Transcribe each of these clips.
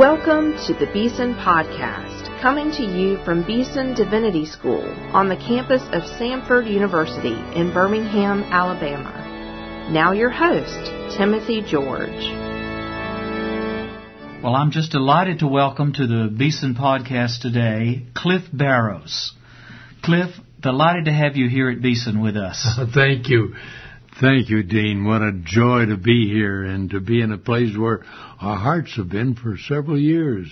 Welcome to the Beeson Podcast, coming to you from Beeson Divinity School on the campus of Samford University in Birmingham, Alabama. Now your host, Timothy George. Well, I'm just delighted to welcome to the Beeson Podcast today Cliff Barrows. Cliff, delighted to have you here at Beeson with us. Thank you. Thank you, Dean. What a joy to be here and to be in a place where our hearts have been for several years,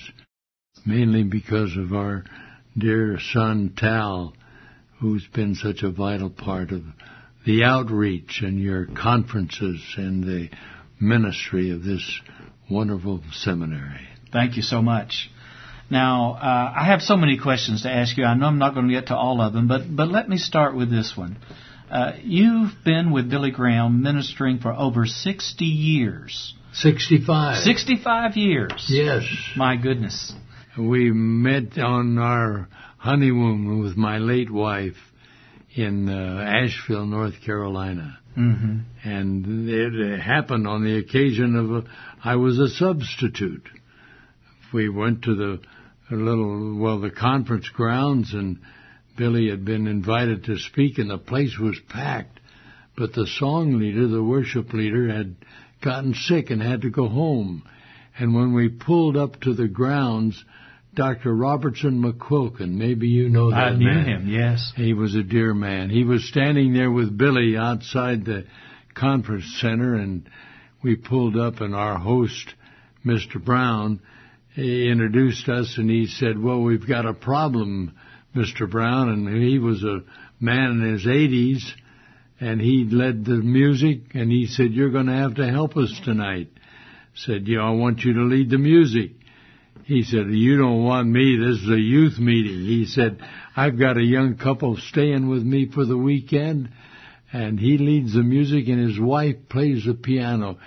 mainly because of our dear son, Tal, who's been such a vital part of the outreach and your conferences and the ministry of this wonderful seminary. Thank you so much. Now, uh, I have so many questions to ask you. I know I'm not going to get to all of them, but, but let me start with this one. Uh, you've been with Billy Graham ministering for over 60 years. 65. 65 years. Yes. My goodness. We met on our honeymoon with my late wife in uh, Asheville, North Carolina. Mm-hmm. And it happened on the occasion of a, I was a substitute. We went to the little, well, the conference grounds and Billy had been invited to speak and the place was packed. But the song leader, the worship leader, had gotten sick and had to go home. And when we pulled up to the grounds, Dr. Robertson McQuilkin, maybe you know that I knew man. him, yes. He was a dear man. He was standing there with Billy outside the conference center and we pulled up and our host, Mr. Brown, he introduced us and he said, well, we've got a problem Mr. Brown, and he was a man in his 80s, and he led the music, and he said, you're going to have to help us tonight. Said, yeah, I want you to lead the music. He said, you don't want me, this is a youth meeting. He said, I've got a young couple staying with me for the weekend, and he leads the music, and his wife plays the piano.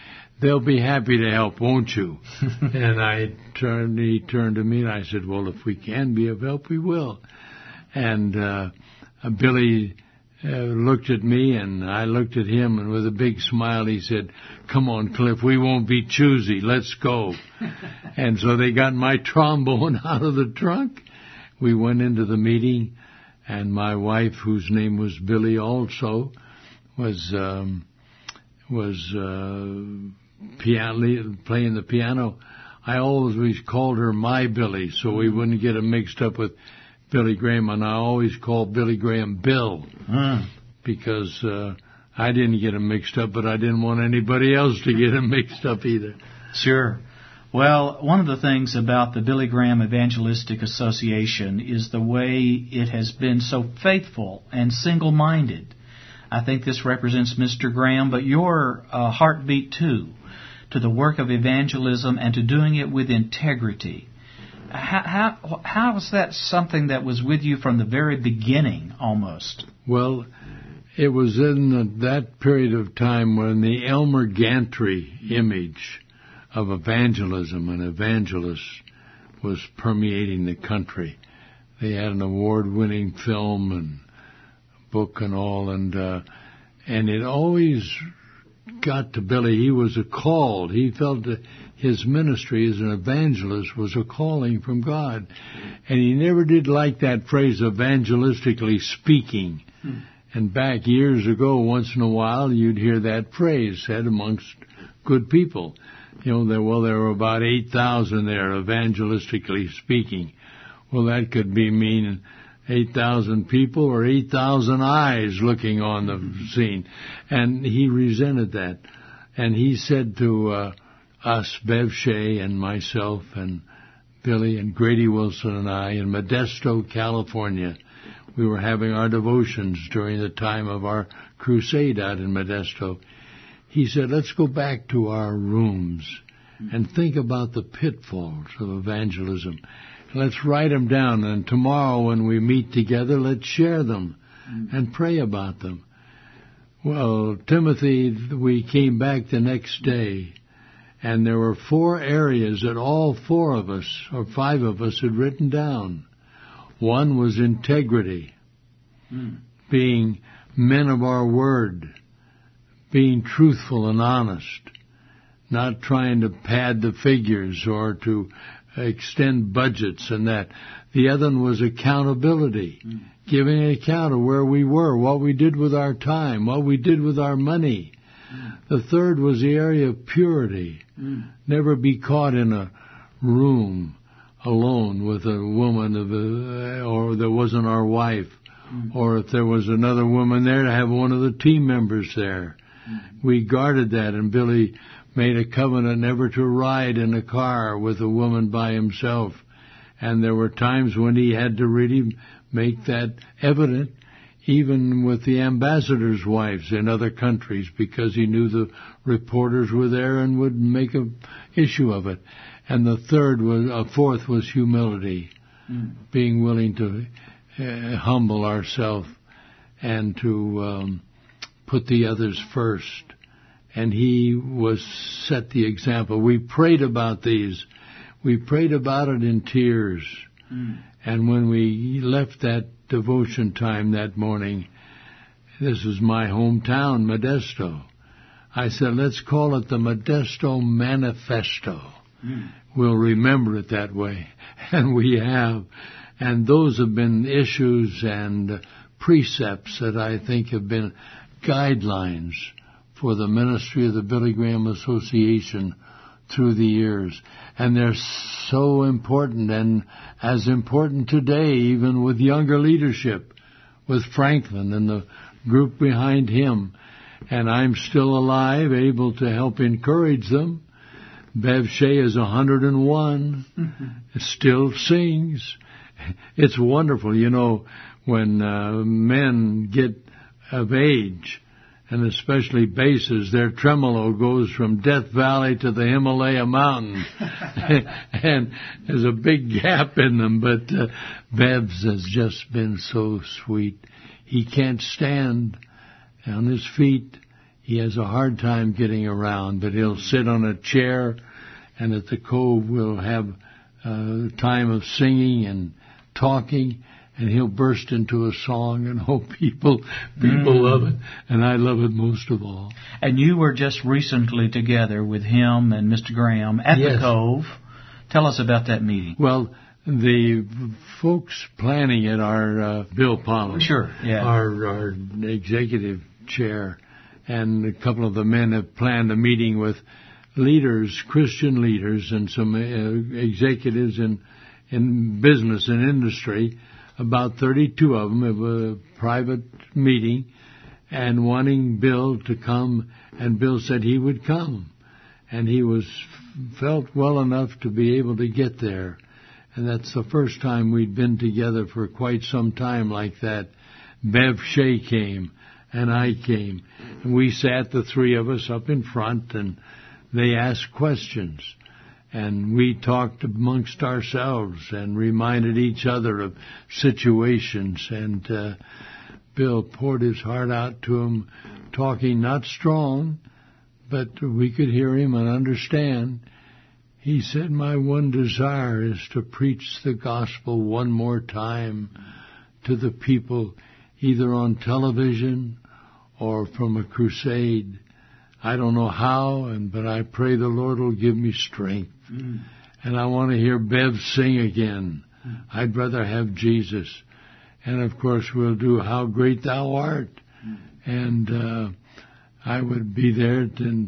They'll be happy to help, won't you? and I turned, he turned to me and I said, well, if we can be of help, we will. And uh, Billy uh, looked at me and I looked at him and with a big smile he said, come on Cliff, we won't be choosy, let's go. and so they got my trombone out of the trunk. We went into the meeting and my wife, whose name was Billy also, was, um, was, uh, piano, playing the piano. I always called her my Billy so we wouldn't get it mixed up with Billy Graham, and I always called Billy Graham Bill Mm. because uh, I didn't get him mixed up, but I didn't want anybody else to get him mixed up either. Sure. Well, one of the things about the Billy Graham Evangelistic Association is the way it has been so faithful and single minded. I think this represents Mr. Graham, but your uh, heartbeat too, to the work of evangelism and to doing it with integrity. How, how, how was that something that was with you from the very beginning almost? Well, it was in the, that period of time when the Elmer Gantry image of evangelism and evangelists was permeating the country. They had an award-winning film and book and all, and uh, and it always got to Billy. He was a called. He felt that his ministry as an evangelist was a calling from God, and he never did like that phrase evangelistically speaking. Hmm. And back years ago, once in a while, you'd hear that phrase said amongst good people. You know, there, well, there were about 8,000 there, evangelistically speaking. Well, that could be meaning 8,000 people or 8,000 eyes looking on the scene. And he resented that. And he said to uh, us, Bev Shea and myself and Billy and Grady Wilson and I in Modesto, California, we were having our devotions during the time of our crusade out in Modesto. He said, let's go back to our rooms and think about the pitfalls of evangelism. Let's write them down, and tomorrow when we meet together, let's share them and pray about them. Well, Timothy, we came back the next day, and there were four areas that all four of us, or five of us, had written down. One was integrity, Mm. being men of our word, being truthful and honest, not trying to pad the figures or to extend budgets and that. The other one was accountability, mm. giving an account of where we were, what we did with our time, what we did with our money. Mm. The third was the area of purity. Never be caught in a room alone with a woman of a, or that wasn't our wife, mm. or if there was another woman there to have one of the team members there. Mm. We guarded that, and Billy made a covenant never to ride in a car with a woman by himself. And there were times when he had to really make that evident, even with the ambassadors' wives in other countries, because he knew the reporters were there and would make a issue of it. And the third was, a fourth was humility, mm. being willing to uh, humble ourselves and to um, put the others first and he was set the example. We prayed about these. We prayed about it in tears. Mm. And when we left that devotion time that morning, this is my hometown, Modesto. I said, let's call it the Modesto Manifesto. Mm. We'll remember it that way. And we have. And those have been issues and precepts that I think have been guidelines for the ministry of the Billy Graham Association through the years. And they're so important and as important today, even with younger leadership, with Franklin and the group behind him. And I'm still alive, able to help encourage them. Bev Shea is 101, mm-hmm. still sings. It's wonderful, you know, when uh, men get of age, and especially basses, their tremolo goes from Death Valley to the Himalaya Mountains. and there's a big gap in them, but uh, Bev's has just been so sweet. He can't stand on his feet. He has a hard time getting around, but he'll sit on a chair and at the cove we'll have a uh, time of singing and talking and he'll burst into a song and hope people people mm. love it and I love it most of all. And you were just recently together with him and Mr. Graham at yes. the Cove. Tell us about that meeting. Well, the folks planning it are uh, Bill Palmer, sure, yeah, our, our executive chair, and a couple of the men have planned a meeting with leaders, Christian leaders, and some uh, executives in in business and industry about 32 of them of a private meeting and wanting Bill to come and Bill said he would come. And he was felt well enough to be able to get there. And that's the first time we'd been together for quite some time like that. Bev Shea came and I came. And we sat the three of us up in front and they asked questions and we talked amongst ourselves and reminded each other of situations. And uh, Bill poured his heart out to him talking not strong but we could hear him and understand. He said my one desire is to preach the gospel one more time to the people either on television or from a crusade. I don't know how, and but I pray the Lord will give me strength. Mm. And I want to hear Bev sing again. Mm. I'd rather have Jesus. And of course, we'll do How Great Thou Art. Mm. And uh, I would be there to,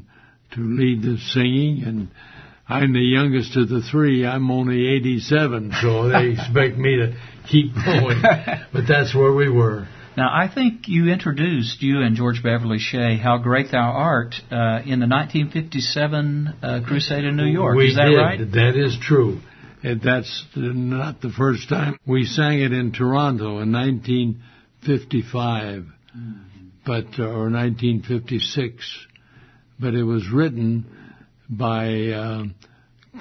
to lead the singing. And I'm the youngest of the three. I'm only 87, so they expect me to keep going. but that's where we were. Now, I think you introduced, you and George Beverly Shea, How Great Thou Art uh, in the 1957 uh, Crusade in New York. We is that did. right? That is true. And that's not the first time. We sang it in Toronto in 1955, mm-hmm. but uh, or 1956. But it was written by uh,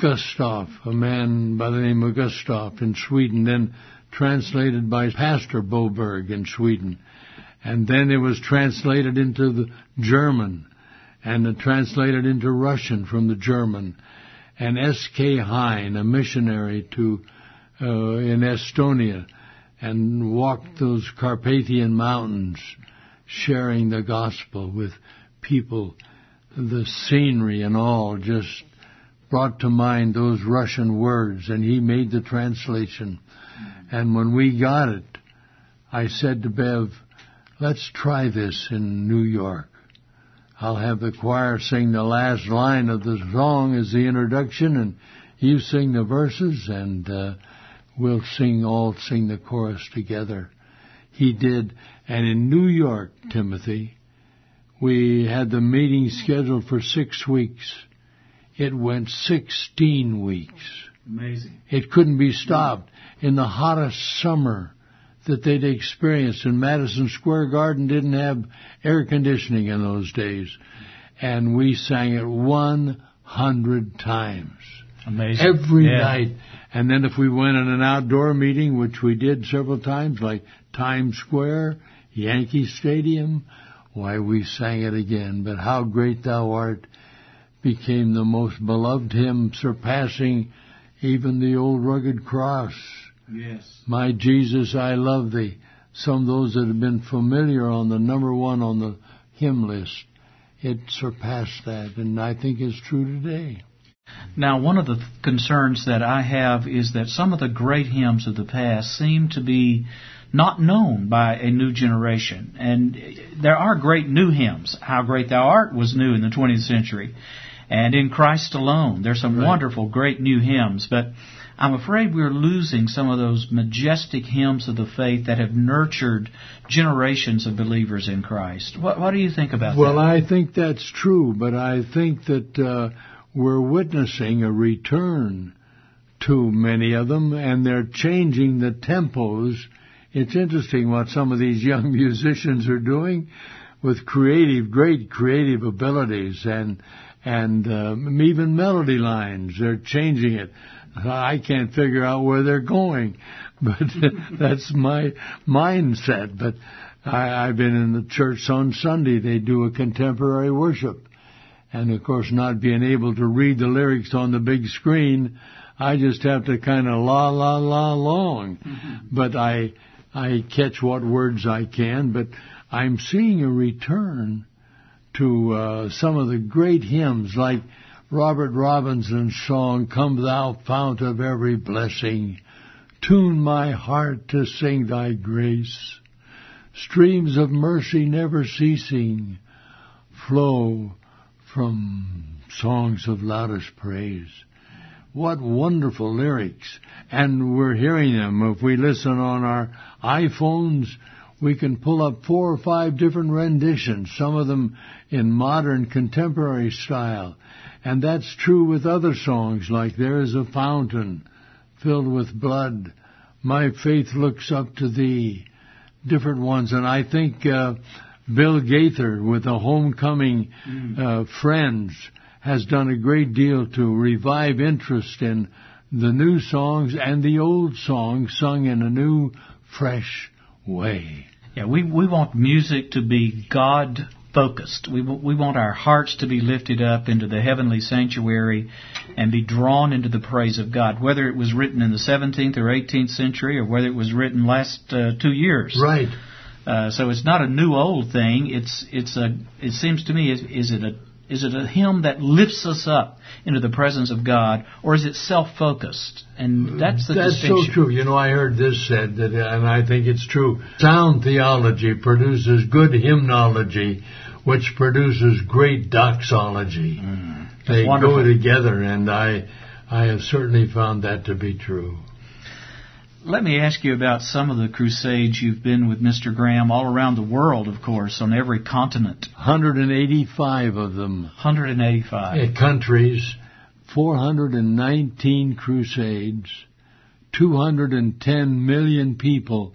Gustav, a man by the name of Gustav in Sweden. Then translated by Pastor Boberg in Sweden. And then it was translated into the German and translated into Russian from the German. And S.K. Hine, a missionary to uh, in Estonia, and walked those Carpathian mountains, sharing the gospel with people, the scenery and all just brought to mind those Russian words, and he made the translation. And when we got it, I said to Bev, let's try this in New York. I'll have the choir sing the last line of the song as the introduction, and you sing the verses, and uh, we'll sing all sing the chorus together. He did, and in New York, Timothy, we had the meeting scheduled for six weeks. It went 16 weeks. Amazing. It couldn't be stopped. In the hottest summer that they'd experienced, and Madison Square Garden didn't have air conditioning in those days. And we sang it 100 times. Amazing. Every Yeah. night. And then if we went in an outdoor meeting, which we did several times, like Times Square, Yankee Stadium, why we sang it again. But how great thou art became the most beloved hymn, surpassing even the old rugged cross. Yes. My Jesus, I love thee. Some of those that have been familiar on the number one on the hymn list, it surpassed that, and I think it's true today. Now, one of the concerns that I have is that some of the great hymns of the past seem to be not known by a new generation. And there are great new hymns. How Great Thou Art was new in the 20th century. And in Christ Alone, there's some Right. wonderful, great new hymns. But I'm afraid we're losing some of those majestic hymns of the faith that have nurtured generations of believers in Christ. What, what do you think about Well, that? Well, I think that's true, but I think that uh, we're witnessing a return to many of them, and they're changing the tempos. It's interesting what some of these young musicians are doing with creative, great creative abilities, and and um, even melody lines. They're changing it. I can't figure out where they're going, but that's my mindset. But I, I've been in the church on Sunday. They do a contemporary worship. And of course, not being able to read the lyrics on the big screen, I just have to kind of la la la along. But I, I catch what words I can. But I'm seeing a return to uh, some of the great hymns, like Robert Robinson's song, "Come Thou Fount of Every Blessing." Tune my heart to sing Thy grace. Streams of mercy never ceasing flow from songs of loudest praise. What wonderful lyrics. And we're hearing them. If we listen on our iPhones, we can pull up four or five different renditions, some of them in modern contemporary style. And that's true with other songs like There is a Fountain filled with blood. My faith looks up to thee. Different ones. And I think, uh, Bill Gaither with the Homecoming uh, Friends has done a great deal to revive interest in the new songs and the old songs sung in a new, fresh way. Yeah, we we want music to be God focused. We we want our hearts to be lifted up into the heavenly sanctuary and be drawn into the praise of God. Whether it was written in the 17th or 18th century, or whether it was written last uh, two years. Right. Uh, so it's not a new old thing. It's it's a. It seems to me is, is it a is it a hymn that lifts us up into the presence of God, or is it self-focused? And that's the That's distinction. so true. You know, I heard this said, that, and I think it's true. Sound theology produces good hymnology, which produces great doxology. Mm. they wonderful. go together, and I, I have certainly found that to be true. Let me ask you about some of the crusades you've been with Mr. Graham all around the world, of course, on every continent. 185 of them 185. uh, countries, 419 crusades, 210 million people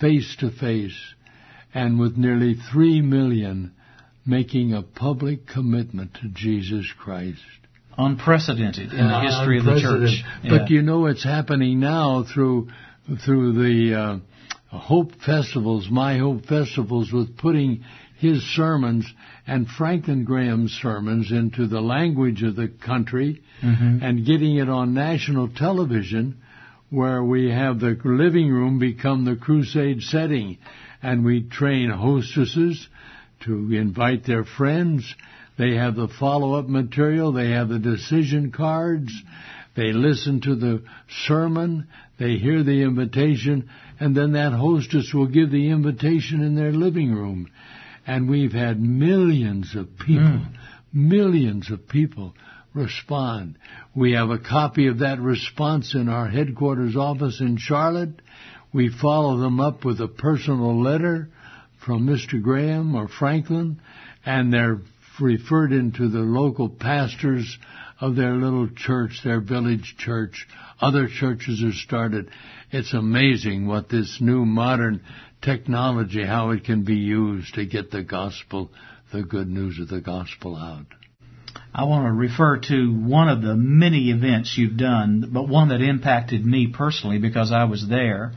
face to face, and with nearly 3 million making a public commitment to Jesus Christ. Unprecedented in the history of the church. Unprecedented. But you know it's happening now through through the uh, Hope festivals, My Hope festivals, with putting his sermons and Franklin Graham's sermons into the language of the country Mhm. and getting it on national television where we have the living room become the crusade setting and we train hostesses to invite their friends. They have the follow-up material. They have the decision cards. They listen to the sermon. They hear the invitation. And then that hostess will give the invitation in their living room. And we've had millions of people, mm. millions of people respond. We have a copy of that response in our headquarters office in Charlotte. We follow them up with a personal letter from Mr. Graham or Franklin, and they're referred into the local pastors of their little church, their village church. Other churches are started. It's amazing what this new modern technology, how it can be used to get the gospel, the good news of the gospel out. I want to refer to one of the many events you've done, but one that impacted me personally because I was there.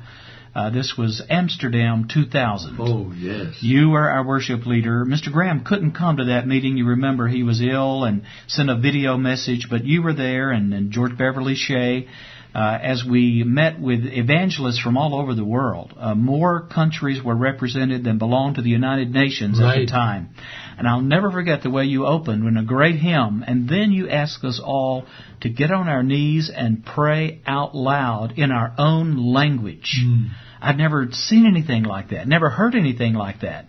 Uh, this was Amsterdam 2000. Oh, yes. You were our worship leader. Mr. Graham couldn't come to that meeting. You remember he was ill and sent a video message, but you were there and, and George Beverly Shea uh, as we met with evangelists from all over the world. Uh, more countries were represented than belonged to the United Nations right. at the time. And I'll never forget the way you opened in a great hymn, and then you asked us all to get on our knees and pray out loud in our own language. Mm. I've never seen anything like that, never heard anything like that.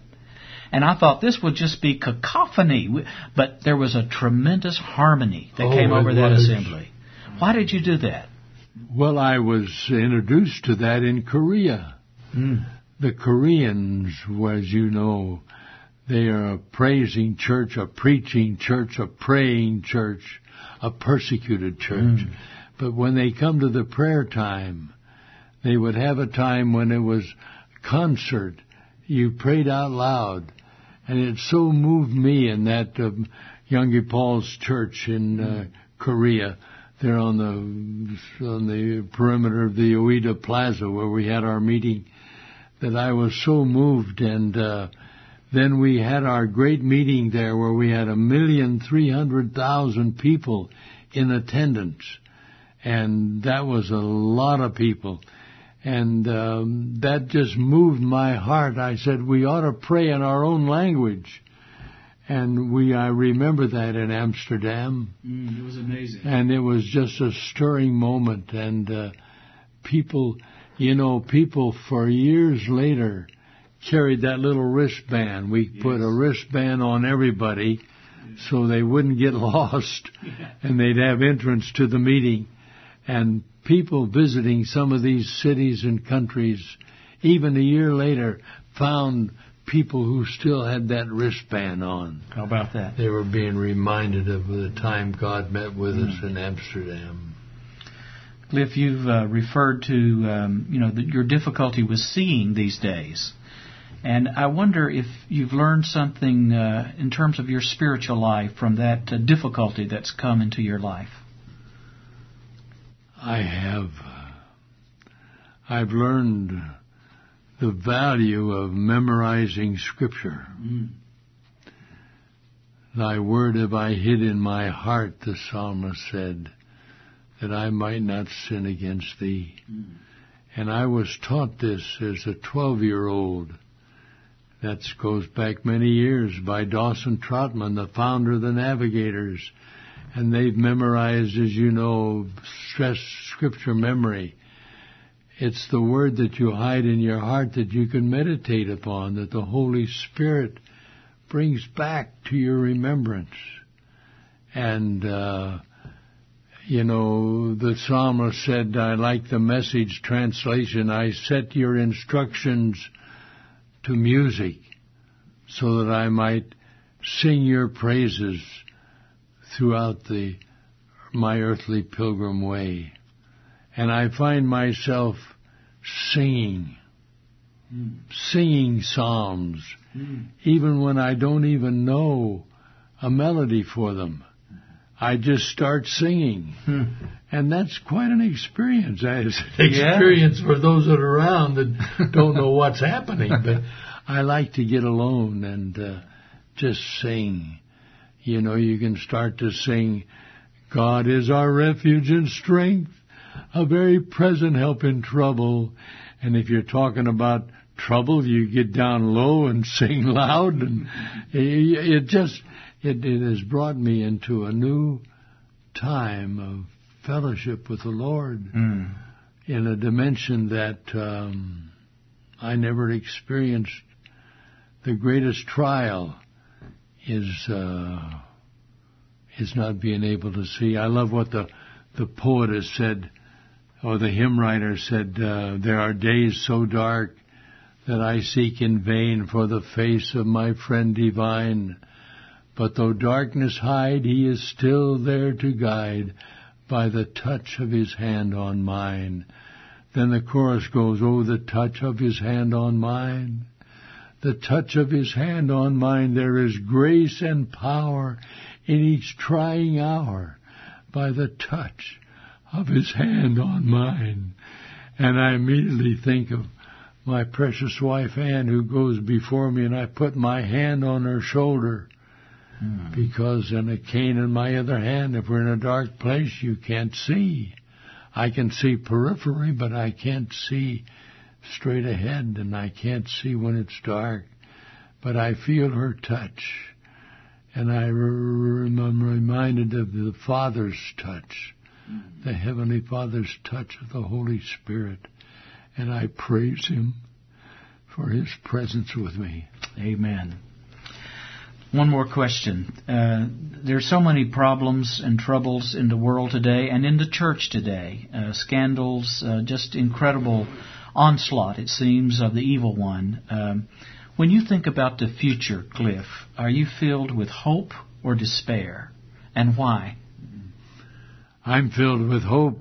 And I thought this would just be cacophony, but there was a tremendous harmony that oh, came over that was. assembly. Why did you do that? Well, I was introduced to that in Korea. Mm. The Koreans, as you know, they are a praising church, a preaching church, a praying church, a persecuted church. Mm. But when they come to the prayer time, they would have a time when it was concert. You prayed out loud. And it so moved me in that um, Young Paul's church in uh, Korea there on the on the perimeter of the Yoido Plaza where we had our meeting that I was so moved. And uh, then we had our great meeting there where we had a million three hundred thousand people in attendance. And that was a lot of people. And um, that just moved my heart. I said we ought to pray in our own language and we I remember that in Amsterdam. Mm, it was amazing, and it was just a stirring moment. And uh, people, you know, people for years later carried that little wristband. We yes. put a wristband on everybody yes. so they wouldn't get lost, yeah. and they'd have entrance to the meeting. And people visiting some of these cities and countries, even a year later, found people who still had that wristband on. How about that? They were being reminded of the time God met with mm. us in Amsterdam. Cliff, you've uh, referred to um, you know the, your difficulty with seeing these days, and I wonder if you've learned something uh, in terms of your spiritual life from that uh, difficulty that's come into your life. I have. I've learned the value of memorizing Scripture. Mm. Thy word have I hid in my heart, the psalmist said, that I might not sin against thee. Mm. And I was taught this as a 12 year old. That goes back many years by Dawson Trotman, the founder of the Navigators. And they've memorized, as you know, stress scripture memory. It's the word that you hide in your heart that you can meditate upon, that the Holy Spirit brings back to your remembrance. And, uh, you know, the psalmist said, I like the message translation, I set your instructions to music so that I might sing your praises throughout the, my earthly pilgrim way. And I find myself singing, mm. singing psalms, mm. even when I don't even know a melody for them. I just start singing. Hmm. And that's quite an experience. It's an experience yeah. for those that are around that don't know what's happening. But I like to get alone and uh, just sing. You know, you can start to sing, God is our refuge and strength a very present help in trouble. And if you're talking about trouble, you get down low and sing loud, and it just it, it has brought me into a new time of fellowship with the Lord Mm. in a dimension that um, I never experienced. The greatest trial is uh, is not being able to see. I love what the the poet has said, or the hymn writer said. Uh, there are days so dark that I seek in vain for the face of my friend divine. But though darkness hide, he is still there to guide by the touch of his hand on mine. Then the chorus goes, Oh, the touch of his hand on mine. The touch of his hand on mine. There is grace and power in each trying hour by the touch of his hand on mine. And I immediately think of my precious wife Anne who goes before me and I put my hand on her shoulder hmm. because in a cane in my other hand, if we're in a dark place, you can't see. I can see periphery, but I can't see straight ahead and I can't see when it's dark. But I feel her touch and I am reminded of the Father's touch, the Heavenly Father's touch of the Holy Spirit. And I praise Him for His presence with me. Amen. One more question. Uh, there's so many problems and troubles in the world today and in the church today. Uh, scandals, uh, just incredible onslaught, it seems, of the evil one. Um, when you think about the future, Cliff, are you filled with hope or despair? And why? I'm filled with hope.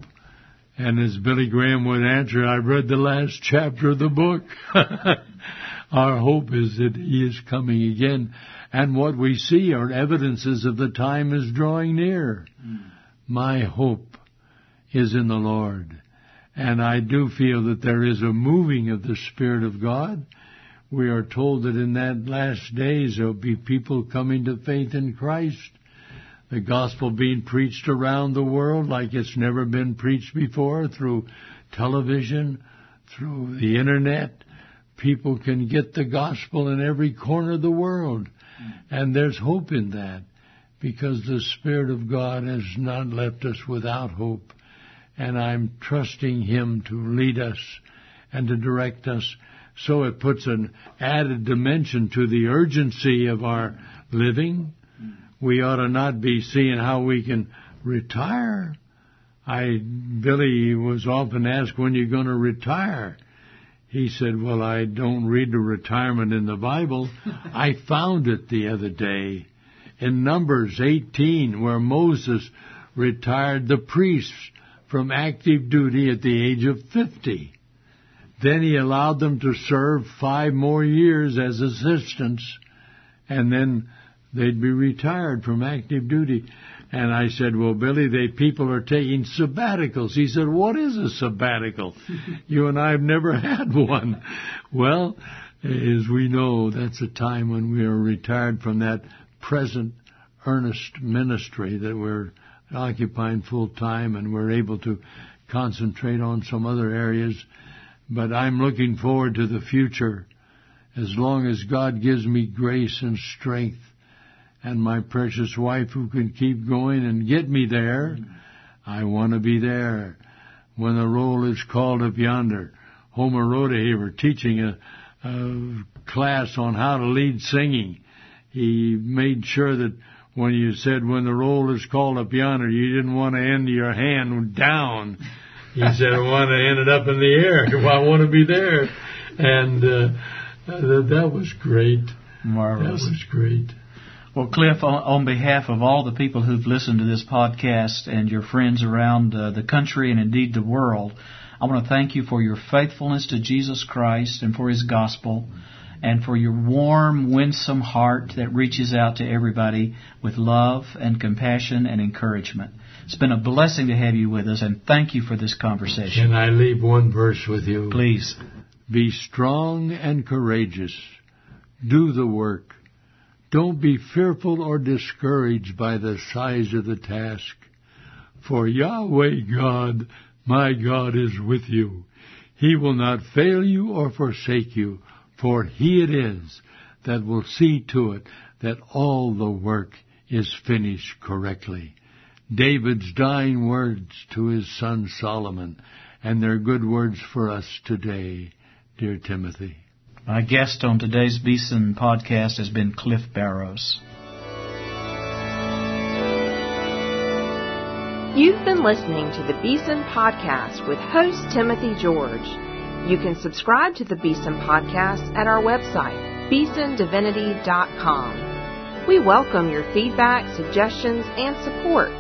And as Billy Graham would answer, I read the last chapter of the book. Our hope is that he is coming again. And what we see are evidences of the time is drawing near. Hmm. My hope is in the Lord. And I do feel that there is a moving of the Spirit of God. We are told that in that last days there will be people coming to faith in Christ. The gospel being preached around the world like it's never been preached before through television, through the internet. People can get the gospel in every corner of the world. And there's hope in that because the Spirit of God has not left us without hope. And I'm trusting Him to lead us and to direct us. So it puts an added dimension to the urgency of our living. We ought to not be seeing how we can retire. I, Billy was often asked, when you're going to retire? He said, well, I don't read the retirement in the Bible. I found it the other day in Numbers 18 where Moses retired the priests from active duty at the age of 50. Then he allowed them to serve five more years as assistants and then they'd be retired from active duty. And I said, well, Billy, they people are taking sabbaticals. He said, what is a sabbatical? you and I have never had one. Well, as we know, that's a time when we are retired from that present earnest ministry that we're occupying full time and we're able to concentrate on some other areas. But I'm looking forward to the future as long as God gives me grace and strength and my precious wife who can keep going and get me there. I want to be there when the roll is called up yonder. Homer Rodeheaver teaching a, a class on how to lead singing. He made sure that when you said when the roll is called up yonder, you didn't want to end your hand down. He said, I want to end it up in the air. I want to be there. And uh, that, that was great. Marvelous. That was great. Well, Cliff, on, on behalf of all the people who've listened to this podcast and your friends around uh, the country and indeed the world, I want to thank you for your faithfulness to Jesus Christ and for His gospel and for your warm, winsome heart that reaches out to everybody with love and compassion and encouragement. It's been a blessing to have you with us, and thank you for this conversation. Can I leave one verse with you? Please. Be strong and courageous. Do the work. Don't be fearful or discouraged by the size of the task. For Yahweh God, my God, is with you. He will not fail you or forsake you, for He it is that will see to it that all the work is finished correctly. David's dying words to his son Solomon, and they're good words for us today, dear Timothy. My guest on today's Beeson podcast has been Cliff Barrows. You've been listening to the Beeson Podcast with host Timothy George. You can subscribe to the Beeson Podcast at our website, beesondivinity.com. We welcome your feedback, suggestions, and support.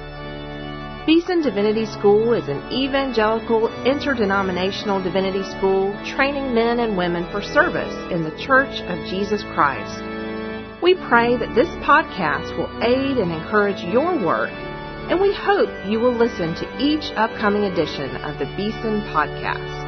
Beeson Divinity School is an evangelical, interdenominational divinity school training men and women for service in the Church of Jesus Christ. We pray that this podcast will aid and encourage your work, and we hope you will listen to each upcoming edition of the Beeson Podcast.